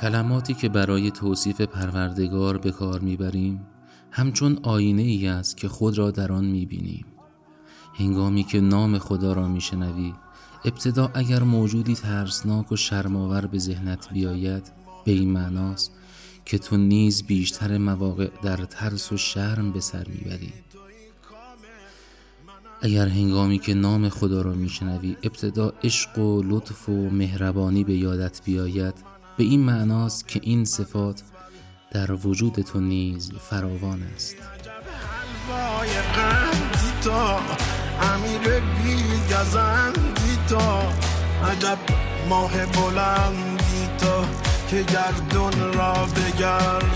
کلماتی که برای توصیف پروردگار به کار می‌بریم همچون آینه ای است که خود را در آن می‌بینیم. هنگامی که نام خدا را میشنوی ابتدا اگر موجودی ترسناک و شرماور به ذهنت بیاید به این معناست که تو نیز بیشتر مواقع در ترس و شرم به سر می‌بری. اگر هنگامی که نام خدا را میشنوی ابتدا عشق و لطف و مهربانی به یادت بیاید به این معناست که این صفات در وجود تو نیز فراوان است. امیر بی عجب ماه بلندی تو که گردون را بگردان